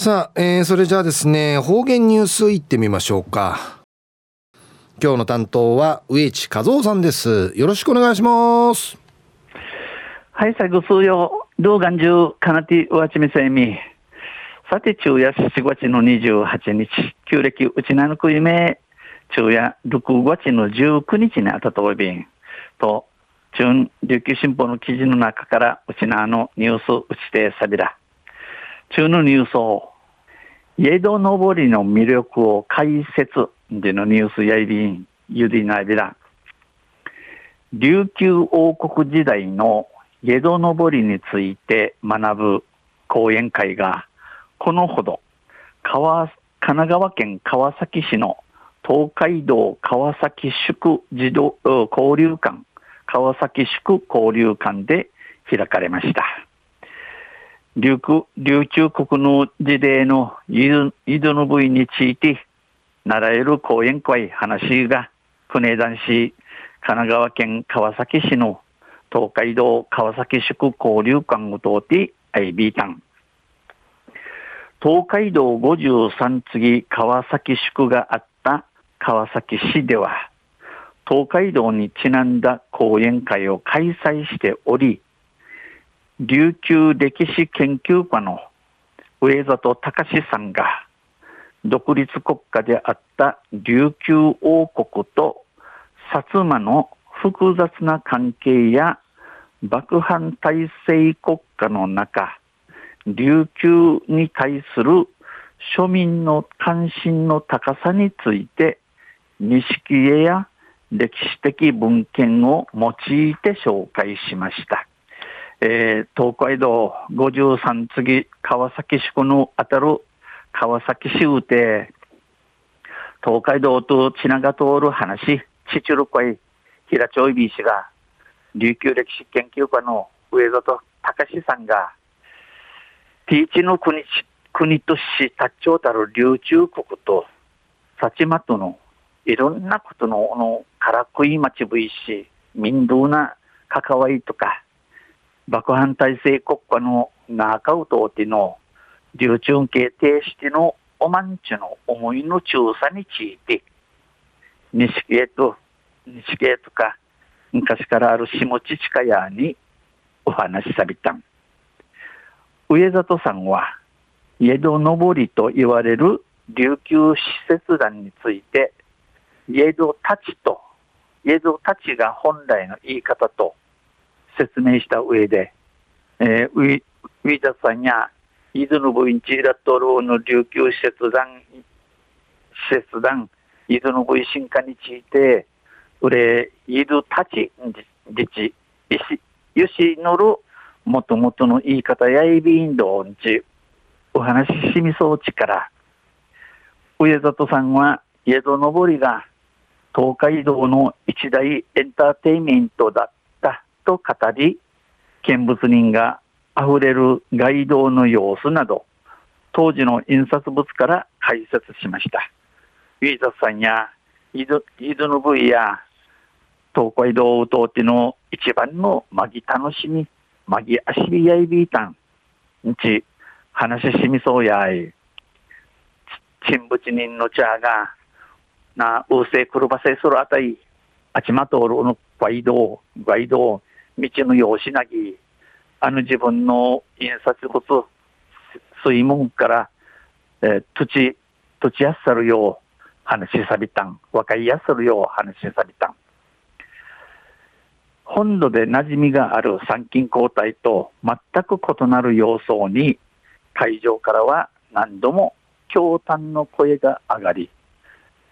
さあ、えー、それじゃあですね、方言ニュースいってみましょうか。今日の担当は植地和夫さんです。よろしくお願いします。はい、最後数曜、動画中、かなてわちみせみ。さて、昼夜7月の28日、旧暦うちなのく夢、昼夜6月の19日にあたとおびんと、中琉球新報の記事の中からうちなのニュースうちてさびら。中のニュースを、江戸のぼりの魅力を解説でのニュースやいびん、ゆりなびら。琉球王国時代の江戸のぼりについて学ぶ講演会が、このほど、神奈川県川崎市の東海道川崎宿児童交流館、川崎宿交流館で開かれました。琉琉球国の時代の井戸の部位について習える講演会話が国枝市神奈川県川崎市の東海道川崎宿交流館を通ってアイビータン。東海道53次川崎宿があった川崎市では東海道にちなんだ講演会を開催しており琉球歴史研究家の上里隆さんが独立国家であった琉球王国と薩摩の複雑な関係や幕藩体制国家の中琉球に対する庶民の関心の高さについて錦絵や歴史的文献を用いて紹介しました。えー、東海道53次川崎市のあたる川崎市うて、東海道と血が通る話、ちちるこい、平町いびしが、琉球歴史研究家の上里隆さんが、ティーチの国国とし、達長たる琉球国と、薩摩とのいろんなことの、の、からくい町ぶいし、民道な関わりとか、爆反体制国家の中を通っての流通形定してのおまんちの思いの調査について、錦絵と、錦絵とか、昔からある下地近屋にお話しさびたん。上里さんは、江戸上りと言われる琉球施設団について、江戸たちと、江戸たちが本来の言い方と、説明した上で、えー、ウィウィダさんや伊豆の部員チーラトローの琉球施設団、施設団、伊豆の部員進化について、うれ、伊豆たち、自治、よしのる、もともとの言い方やいびんどんち、お話ししみそうちから、上里さんは、江戸のぼりが、東海道の一大エンターテイメントだと語り、見物人が溢れる街道の様子など、当時の印刷物から解説しました。ウィーザさんや井戸の部位や東海道を通っての一番のまぎ楽しみ、まぎあしりやいびいたん、んち、話しみそうやい、沈仏人の茶が、な、うせくるばせするあたり、あちまとおるの街道、街道、道のようしなぎ、あの自分の印刷物、水門から、えー、土、土地やっさるよう話しさびたん、若いやっさるよう話しさびたん。本土で馴染みがある参勤交代と全く異なる様相に、会場からは何度も驚嘆の声が上がり、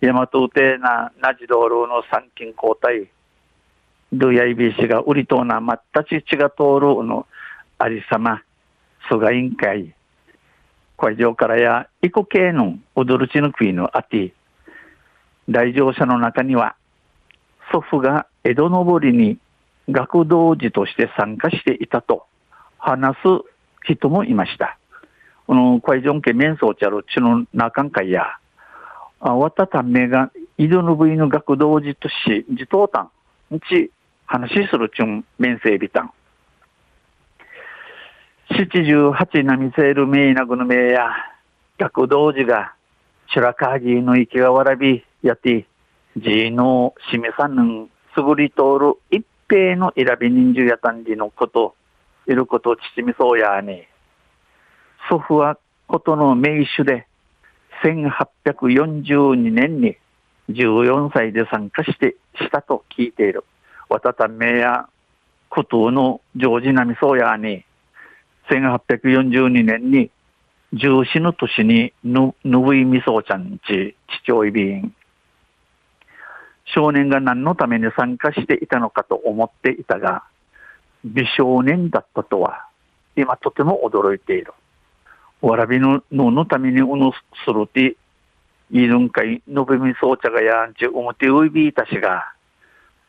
大和うてななじ道路の参勤交代、ドゥヤイビーシがウリトーナマッタチチが通るのありさま、菅委員会、会場からや、イコ系の踊るちの国のあて、来場者の中には、祖父が江戸のぼりに学童児として参加していたと。話す人もいました。この会場家面相ちゃるちの中会や、あわたためが井戸の部位の学童児とし、自頭端、ち話するちゅん面せびたん。七十八なみせるめいなぐのめや、学童児が、白川ぎの池がわらび、やて、じのしめさぬん、すぐり通る一平の選び人数やたんじのこと、いること父みそうやに、祖父はことの名手で、1842年に14歳で参加してしたと聞いている。渡ためやことのジョージナミソーヤに、1842年に重視の年にぬ、ぬぶいみそうちゃんち、父親便。少年が何のために参加していたのかと思っていたが、美少年だったとは、今とても驚いている。わらびのののためにうぬするて、いるんかい、のべみそうちゃがやんち、おもてういびいたしが、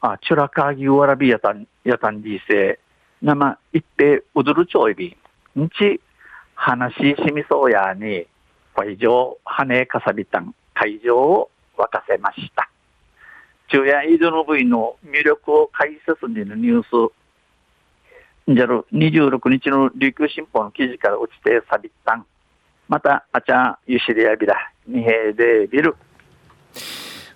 あ、ちゅらかぎわらびやたん、やたんじせ、なま、いって、うずるちょいびん。んち、話ししみそうやに、会場、はねかさびたん、会場を沸かせました。昼夜イードの部位の魅力を解説にのニュース、じゃる26日の琉球新報の記事から落ちてさびったん。また、あちゃん、ゆしりやびら、にへでビル。